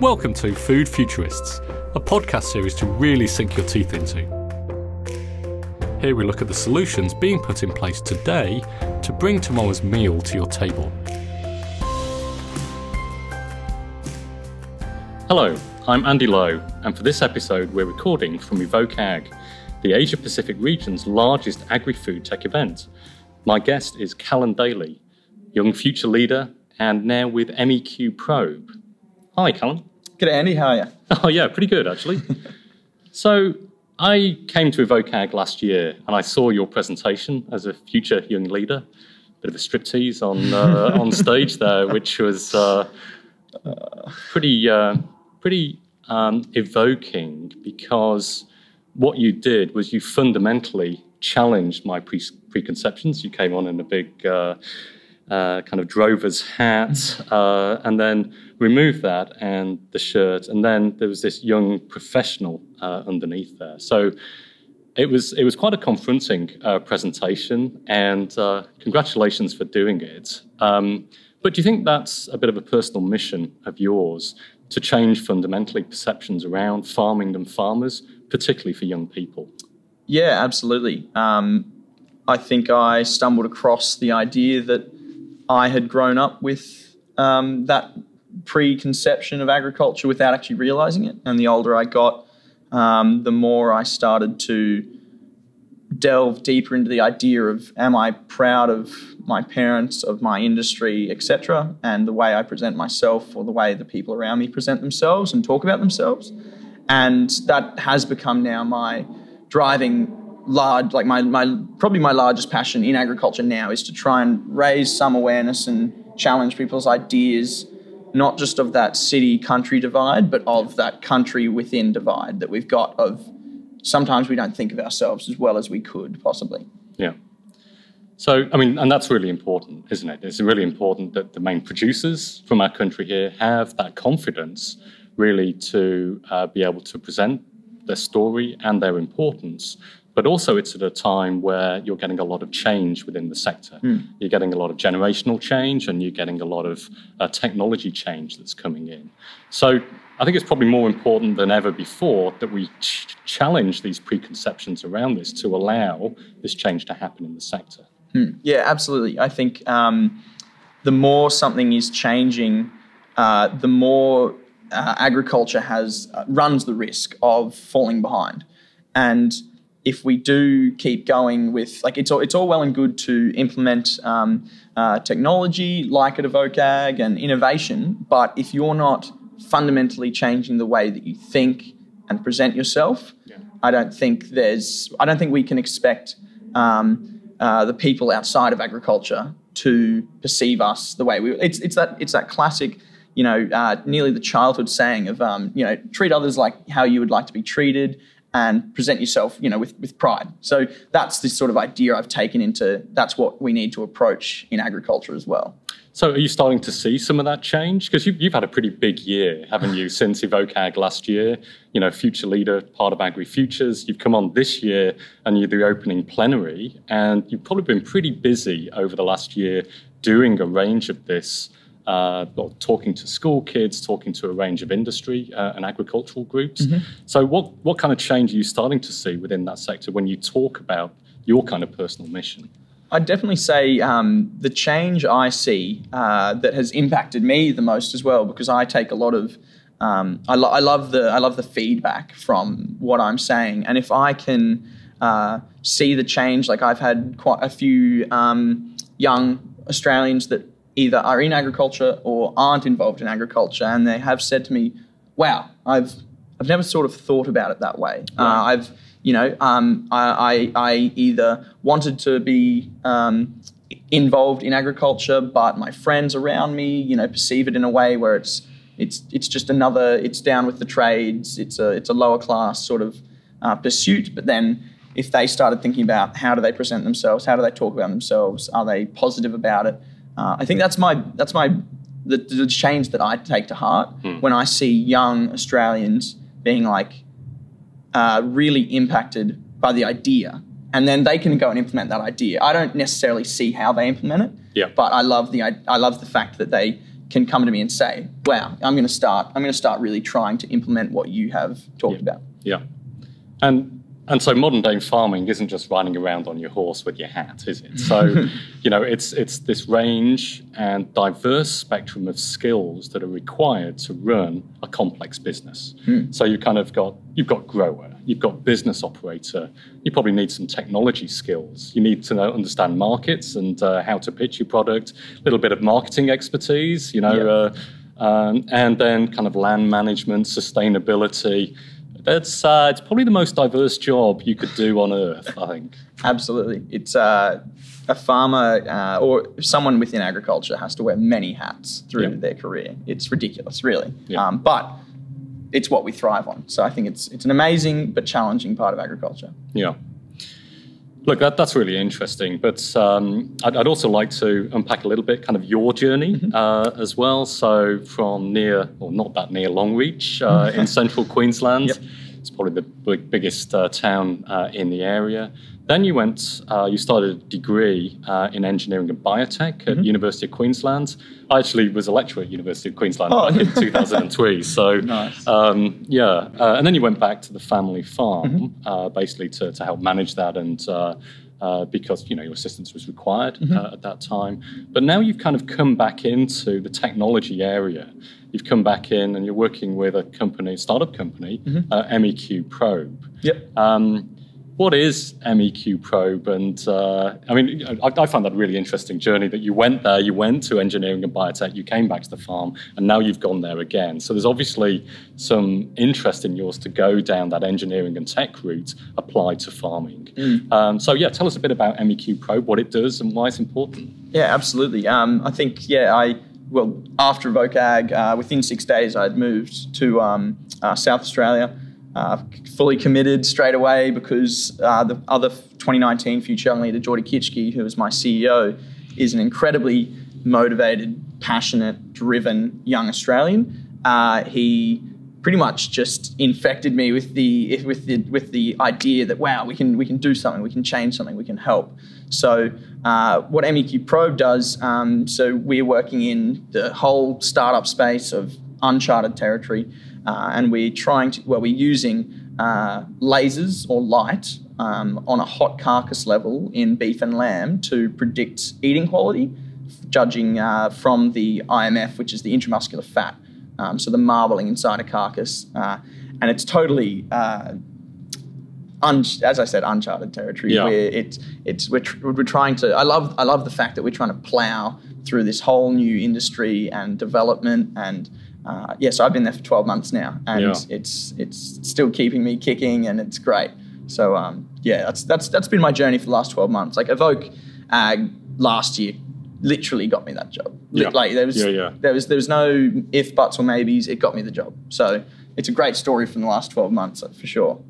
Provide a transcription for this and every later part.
Welcome to Food Futurists, a podcast series to really sink your teeth into. Here we look at the solutions being put in place today to bring tomorrow's meal to your table. Hello, I'm Andy Lowe, and for this episode, we're recording from Evoke Ag, the Asia Pacific region's largest agri food tech event. My guest is Callan Daly, young future leader and now with MEQ Probe. Hi, Callan. Good, Andy. How are you? Oh, yeah, pretty good, actually. so, I came to Evoke Ag last year and I saw your presentation as a future young leader. Bit of a striptease on uh, on stage there, which was uh, pretty uh, pretty um, evoking because what you did was you fundamentally challenged my pre- preconceptions. You came on in a big uh, uh, kind of drover's hat, uh, and then removed that and the shirt, and then there was this young professional uh, underneath there. So it was it was quite a confronting uh, presentation, and uh, congratulations for doing it. Um, but do you think that's a bit of a personal mission of yours to change fundamentally perceptions around farming and farmers, particularly for young people? Yeah, absolutely. Um, I think I stumbled across the idea that I had grown up with um, that preconception of agriculture without actually realizing it. And the older I got, um, the more I started to delve deeper into the idea of am I proud of my parents, of my industry, etc., and the way I present myself or the way the people around me present themselves and talk about themselves. And that has become now my driving large like my, my probably my largest passion in agriculture now is to try and raise some awareness and challenge people's ideas not just of that city country divide but of that country within divide that we've got of sometimes we don't think of ourselves as well as we could possibly. Yeah. So i mean and that's really important isn't it? It's really important that the main producers from our country here have that confidence really to uh, be able to present their story and their importance but also it's at a time where you're getting a lot of change within the sector. Mm. You're getting a lot of generational change and you're getting a lot of uh, technology change that's coming in. So I think it's probably more important than ever before that we ch- challenge these preconceptions around this to allow this change to happen in the sector. Mm. Yeah, absolutely. I think um, the more something is changing, uh, the more uh, agriculture has uh, runs the risk of falling behind. And if we do keep going with like it's all it's all well and good to implement um, uh, technology like at Evoke Ag and innovation, but if you're not fundamentally changing the way that you think and present yourself, yeah. I don't think there's I don't think we can expect um, uh, the people outside of agriculture to perceive us the way we. It's it's that it's that classic. You know, uh, nearly the childhood saying of, um, you know, treat others like how you would like to be treated and present yourself, you know, with, with pride. So that's the sort of idea I've taken into that's what we need to approach in agriculture as well. So are you starting to see some of that change? Because you've, you've had a pretty big year, haven't you, since Evoke Ag last year? You know, future leader, part of Agri Futures. You've come on this year and you're the opening plenary, and you've probably been pretty busy over the last year doing a range of this uh, talking to school kids, talking to a range of industry uh, and agricultural groups. Mm-hmm. So, what, what kind of change are you starting to see within that sector when you talk about your kind of personal mission? I'd definitely say um, the change I see uh, that has impacted me the most as well, because I take a lot of um, I, lo- I, love the I love the feedback from what I'm saying, and if I can uh, see the change, like I've had quite a few um, young Australians that either are in agriculture or aren't involved in agriculture, and they have said to me, "Wow, I've I've never sort of thought about it that way. Uh, I've you know um, I, I, I either wanted to be um, involved in agriculture, but my friends around me you know perceive it in a way where it's it's it's just another it's down with the trades. It's a it's a lower class sort of uh, pursuit, but then." If they started thinking about how do they present themselves, how do they talk about themselves, are they positive about it? Uh, I think that's my that's my the, the, change that I take to heart hmm. when I see young Australians being like uh, really impacted by the idea, and then they can go and implement that idea. I don't necessarily see how they implement it, yeah. but I love the I, I love the fact that they can come to me and say, "Wow, I'm going to start. I'm going to start really trying to implement what you have talked about." Yeah. And and so modern day farming isn't just riding around on your horse with your hat, is it? So, you know, it's it's this range and diverse spectrum of skills that are required to run a complex business. Hmm. So you kind of got you've got grower, you've got business operator. You probably need some technology skills. You need to know, understand markets and uh, how to pitch your product. A little bit of marketing expertise, you know, Yeah. uh, um, and then kind of land management, sustainability. That's uh, it's probably the most diverse job you could do on earth, I think. Absolutely. It's uh, a farmer uh, or someone within agriculture has to wear many hats through Yeah. their career. It's ridiculous, really. Yeah. Um, but it's what we thrive on. So I think it's it's an amazing but challenging part of agriculture. Yeah. Look, that, that's really interesting. But um, I'd, I'd also like to unpack a little bit kind of your journey uh, as well. So, from near, or not that near, Longreach uh, in central Queensland. Yep. It's probably the big, biggest uh, town uh, in the area. Then you went, uh, you started a degree uh, in engineering and biotech at University of Queensland. I actually was a lecturer at University of Queensland Oh. back in 2003. So, Nice. um, yeah, uh, and then you went back to the family farm, uh, basically to, to help manage that, and uh, uh, because you know your assistance was required uh, at that time. But now you've kind of come back into the technology area. You've come back in, and you're working with a company, startup company, uh, MEQ Probe. Yep. Um, what is MEQ Probe? And uh, I mean, I, I find that a really interesting journey that you went there, you went to engineering and biotech, you came back to the farm, and now you've gone there again. So there's obviously some interest in yours to go down that engineering and tech route applied to farming. Um, so, yeah, tell us a bit about MEQ Probe, what it does, and why it's important. Yeah, absolutely. Um, I think, yeah, I, well, after Evoke Ag, uh, within six days, I'd moved to um, uh, South Australia, uh, fully committed straight away because uh, the other 2019 future leader, Geordie Kitschke, who was my CEO, is an incredibly motivated, passionate, driven young Australian. Uh, he pretty much just infected me with the with the with the idea that wow we can we can do something we can change something we can help so uh, what MEQ Probe does um, so we're working in the whole startup space of uncharted territory uh, and we're trying to well we're using uh, lasers or light um, on a hot carcass level in beef and lamb to predict eating quality judging uh, from the IMF which is the intramuscular fat um, so the marbling inside a carcass, uh, and it's totally, uh, un- as I said, uncharted territory. Yeah. Where it's it's we're, tr- we're trying to. I love I love the fact that we're trying to plow through this whole new industry and development and. Uh, yeah, so I've been there for 12 months now, and Yeah. it's it's still keeping me kicking, and it's great. So um, yeah, that's that's that's been my journey for the last 12 months. Like Evoke Ag last year literally got me that job. Yeah. Like there was Yeah, yeah. there was there was no if buts or maybes. It got me the job. So it's a great story from the last 12 months for sure.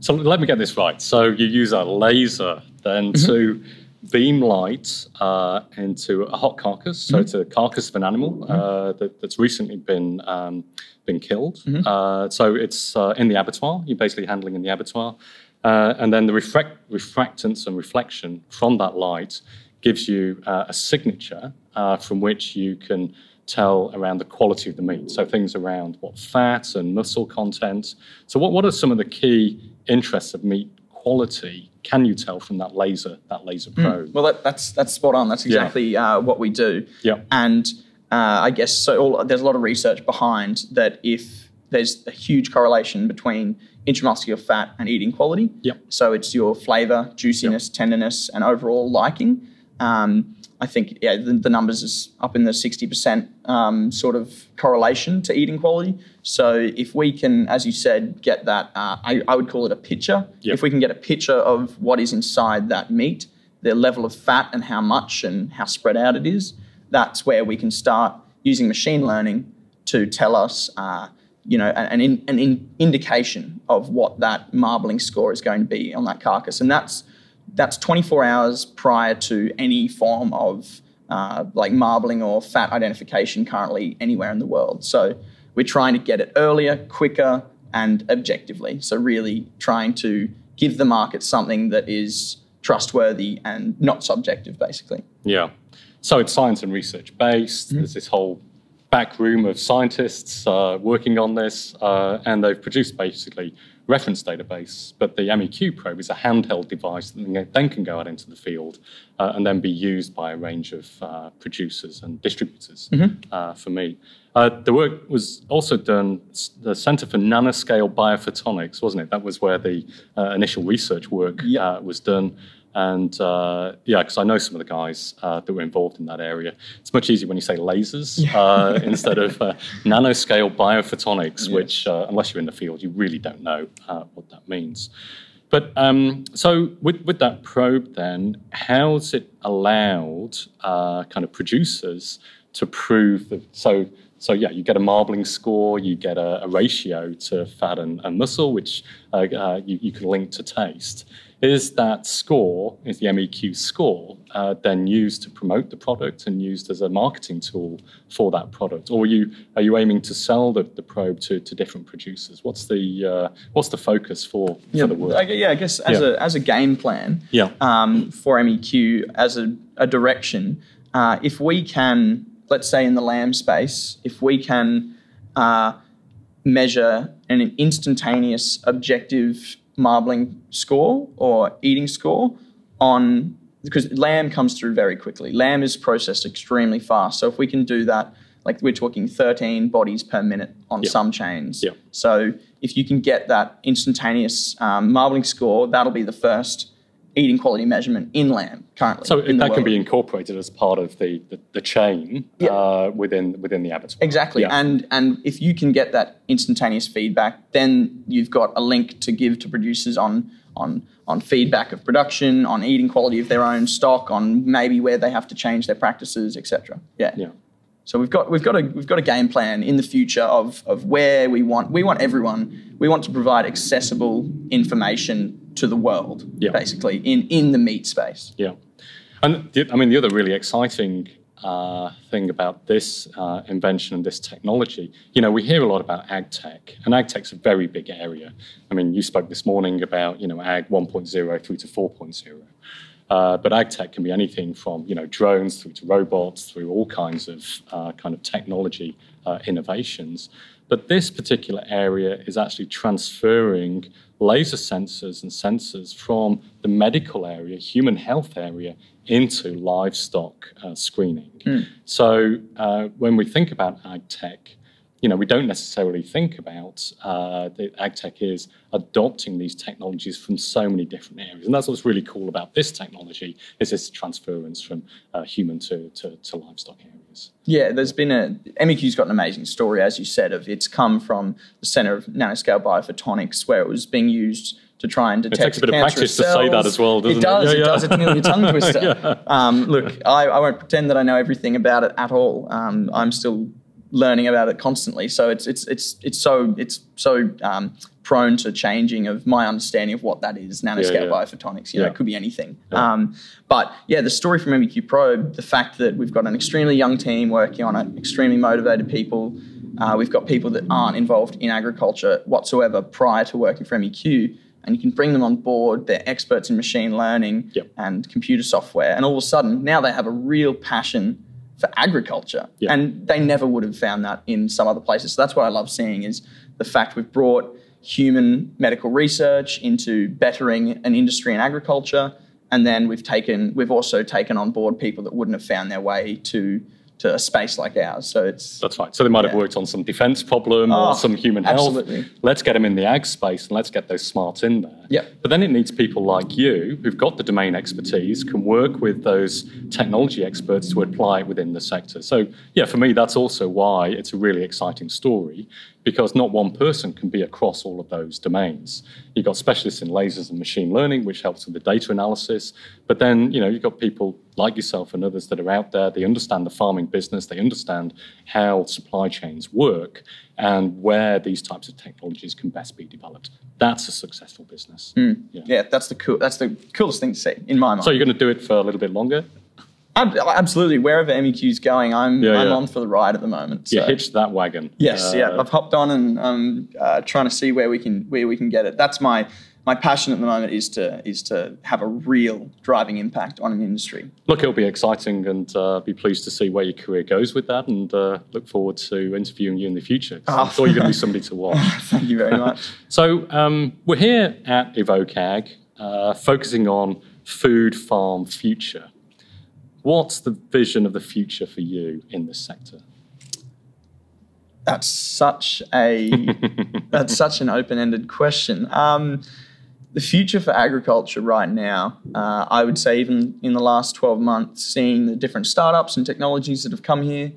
So let me get this right. So you use a laser then to beam light uh, into a hot carcass. So it's a carcass of an animal uh, that, that's recently been um, been killed. Uh, so it's uh, in the abattoir. You're basically handling in the abattoir, uh, and then the refract- refractance and reflection from that light gives you uh, a signature uh, from which you can tell around the quality of the meat. So things around what fat and muscle content. So what, what are some of the key interests of meat quality? Can you tell from that laser, that laser probe? Well, that, that's that's spot on. That's Yeah. exactly uh, what we do. Yeah. And uh, I guess so. All, there's a lot of research behind that. If there's a huge correlation between intramuscular fat and eating quality. Yep. So it's your flavor, juiciness, tenderness, and overall liking. Um, I think yeah, the, the numbers is up in the sixty percent um, sort of correlation to eating quality. So if we can, as you said, get that, uh, I, I would call it a picture. Yep. If we can get a picture of what is inside that meat, the level of fat and how much and how spread out it is, that's where we can start using machine learning to tell us, uh, you know, an, an, an indication of what that marbling score is going to be on that carcass, and that's that's 24 hours prior to any form of uh, like marbling or fat identification currently anywhere in the world. So we're trying to get it earlier, quicker, and objectively. So really trying to give the market something that is trustworthy and not subjective, basically. Yeah. So it's science and research based. Mm-hmm. There's this whole back room of scientists uh, working on this, uh, and they've produced basically reference database. But the MEQ probe is a handheld device that then can go out into the field uh, and then be used by a range of uh, producers and distributors uh, for me. Uh, the work was also done, the Center for Nanoscale Biophotonics, wasn't it? That was where the uh, initial research work Yeah. uh, was done. And uh, yeah, because I know some of the guys uh, that were involved in that area. It's much easier when you say lasers uh, instead of uh, nanoscale biophotonics, which, uh, unless you're in the field, you really don't know uh, what that means. But um, so with, with that probe, then, how's it allowed uh, kind of producers to prove that? So, so yeah, you get a marbling score, you get a, a ratio to fat and, and muscle, which uh, uh, you, you can link to taste. Is that score, is the MEQ score, uh, then used to promote the product and used as a marketing tool for that product, or are you are you aiming to sell the, the probe to, to different producers? What's the uh, what's the focus for, for the work? I, yeah, I guess as Yeah. a as a game plan, Yeah. um, for MEQ as a, a direction, uh, if we can, let's say in the lamb space, if we can uh, measure an instantaneous objective marbling score or eating score on because lamb comes through very quickly. Lamb is processed extremely fast. So if we can do that, like we're talking 13 bodies per minute on Yeah. some chains. Yeah. So if you can get that instantaneous um, marbling score, that'll be the first eating quality measurement in lamb currently. So that can be incorporated as part of the, the, the chain Yeah. uh, within within the abattoir. Exactly. Yeah. And and if you can get that instantaneous feedback, then you've got a link to give to producers on on on feedback of production, on eating quality of their own stock, on maybe where they have to change their practices, etc. Yeah. yeah. So we've got we've got a we've got a game plan in the future of of where we want we want everyone we want to provide accessible information to the world Yeah. basically in in the meat space. Yeah, and the, I mean the other really exciting uh, thing about this uh, invention and this technology, you know, we hear a lot about ag tech, and ag tech's a very big area. I mean, you spoke this morning about you know ag 1.0 through to 4.0. Uh, but ag tech can be anything from you know drones through to robots, through all kinds of uh, kind of technology uh, innovations. But this particular area is actually transferring laser sensors and sensors from the medical area, human health area, into livestock uh, screening. So uh, when we think about ag tech, you know, we don't necessarily think about uh, that ag tech is adopting these technologies from so many different areas, and that's what's really cool about this technology is this transference from uh, human to, to, to livestock areas. Yeah, there's been a MEQ's got an amazing story, as you said, of it's come from the Center of Nanoscale Biophotonics, where it was being used to try and detect. It takes a bit of practice to say that as well, doesn't it? it? does. Yeah, it yeah. does. It's nearly a tongue twister. Yeah. um, look, I, I won't pretend that I know everything about it at all. Um, I'm still learning about it constantly. So it's it's it's it's so it's so um, prone to changing of my understanding of what that is. Nanoscale Yeah, yeah. biophotonics. You know, it could be anything. Yeah. Um, but yeah, the story from MEQ Probe, the fact that we've got an extremely young team working on it, extremely motivated people. Uh, we've got people that aren't involved in agriculture whatsoever prior to working for MEQ, and you can bring them on board. They're experts in machine learning and computer software, and all of a sudden now they have a real passion for agriculture, Yep. and they never would have found that in some other places. So that's what I love seeing is the fact we've brought human medical research into bettering an industry in agriculture, and then we've taken we've also taken on board people that wouldn't have found their way to to a space like ours. So it's That's right. So they might have Yeah. worked on some defense problem Oh, or some human health. absolutely. Let's get them in the ag space and let's get those smarts in there. Yeah. But then it needs people like you who've got the domain expertise, can work with those technology experts to apply it within the sector. So yeah, for me, that's also why it's a really exciting story because not one person can be across all of those domains. You've got specialists in lasers and machine learning, which helps with the data analysis. But then, you know, you've got people like yourself and others that are out there. They understand the farming business. They understand how supply chains work and where these types of technologies can best be developed. That's a successful business. Hmm. Yeah. yeah, that's the cool that's the coolest thing to see in my mind. So you're going to do it for a little bit longer? Ab- absolutely, wherever MEQ's going, I'm Yeah, I'm yeah. on for the ride at the moment. So- hitched that wagon. Yes, Uh, yeah. I've hopped on and I'm uh, trying to see where we can where we can get it. That's my my passion at the moment is to is to have a real driving impact on an industry. Look, it'll be exciting, and uh, be pleased to see where your career goes with that, and uh, look forward to interviewing you in the future. Oh. I'm sure you're going to be somebody to watch. Thank you very much. so um, we're here at Evoke Ag, uh, focusing on food farm future. What's the vision of the future for you in this sector? That's such a that's such an open-ended question. Um, the future for agriculture right now, uh, I would say, even in the last 12 months, seeing the different startups and technologies that have come here,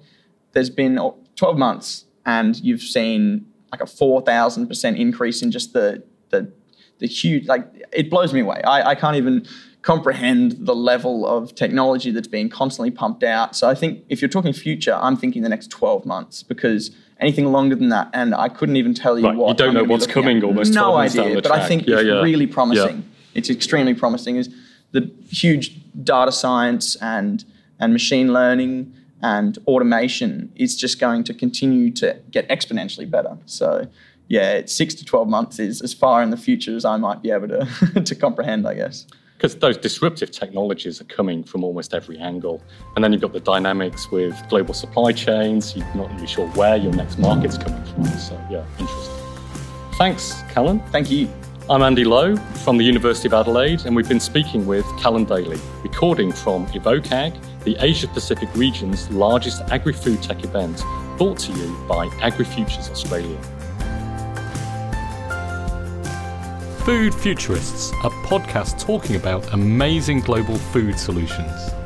there's been 12 months and you've seen like a 4,000% increase in just the, the, the huge, like, it blows me away. I, I can't even comprehend the level of technology that's being constantly pumped out. So I think if you're talking future, I'm thinking the next 12 months because anything longer than that. And I couldn't even tell you right, what. You don't know what's coming at. almost. No idea, but track. I think yeah, it's yeah. really promising. Yeah. It's extremely promising. Is the huge data science and and machine learning and automation is just going to continue to get exponentially better. So yeah, six to twelve months is as far in the future as I might be able to to comprehend, I guess because those disruptive technologies are coming from almost every angle. And then you've got the dynamics with global supply chains. You're not really sure where your next market's coming from. So, yeah, interesting. Thanks, Callan. Thank you. I'm Andy Lowe from the University of Adelaide, and we've been speaking with Callan Daly, recording from EvokeAg, the Asia Pacific region's largest agri food tech event, brought to you by AgriFutures Australia. Food Futurists, a podcast talking about amazing global food solutions.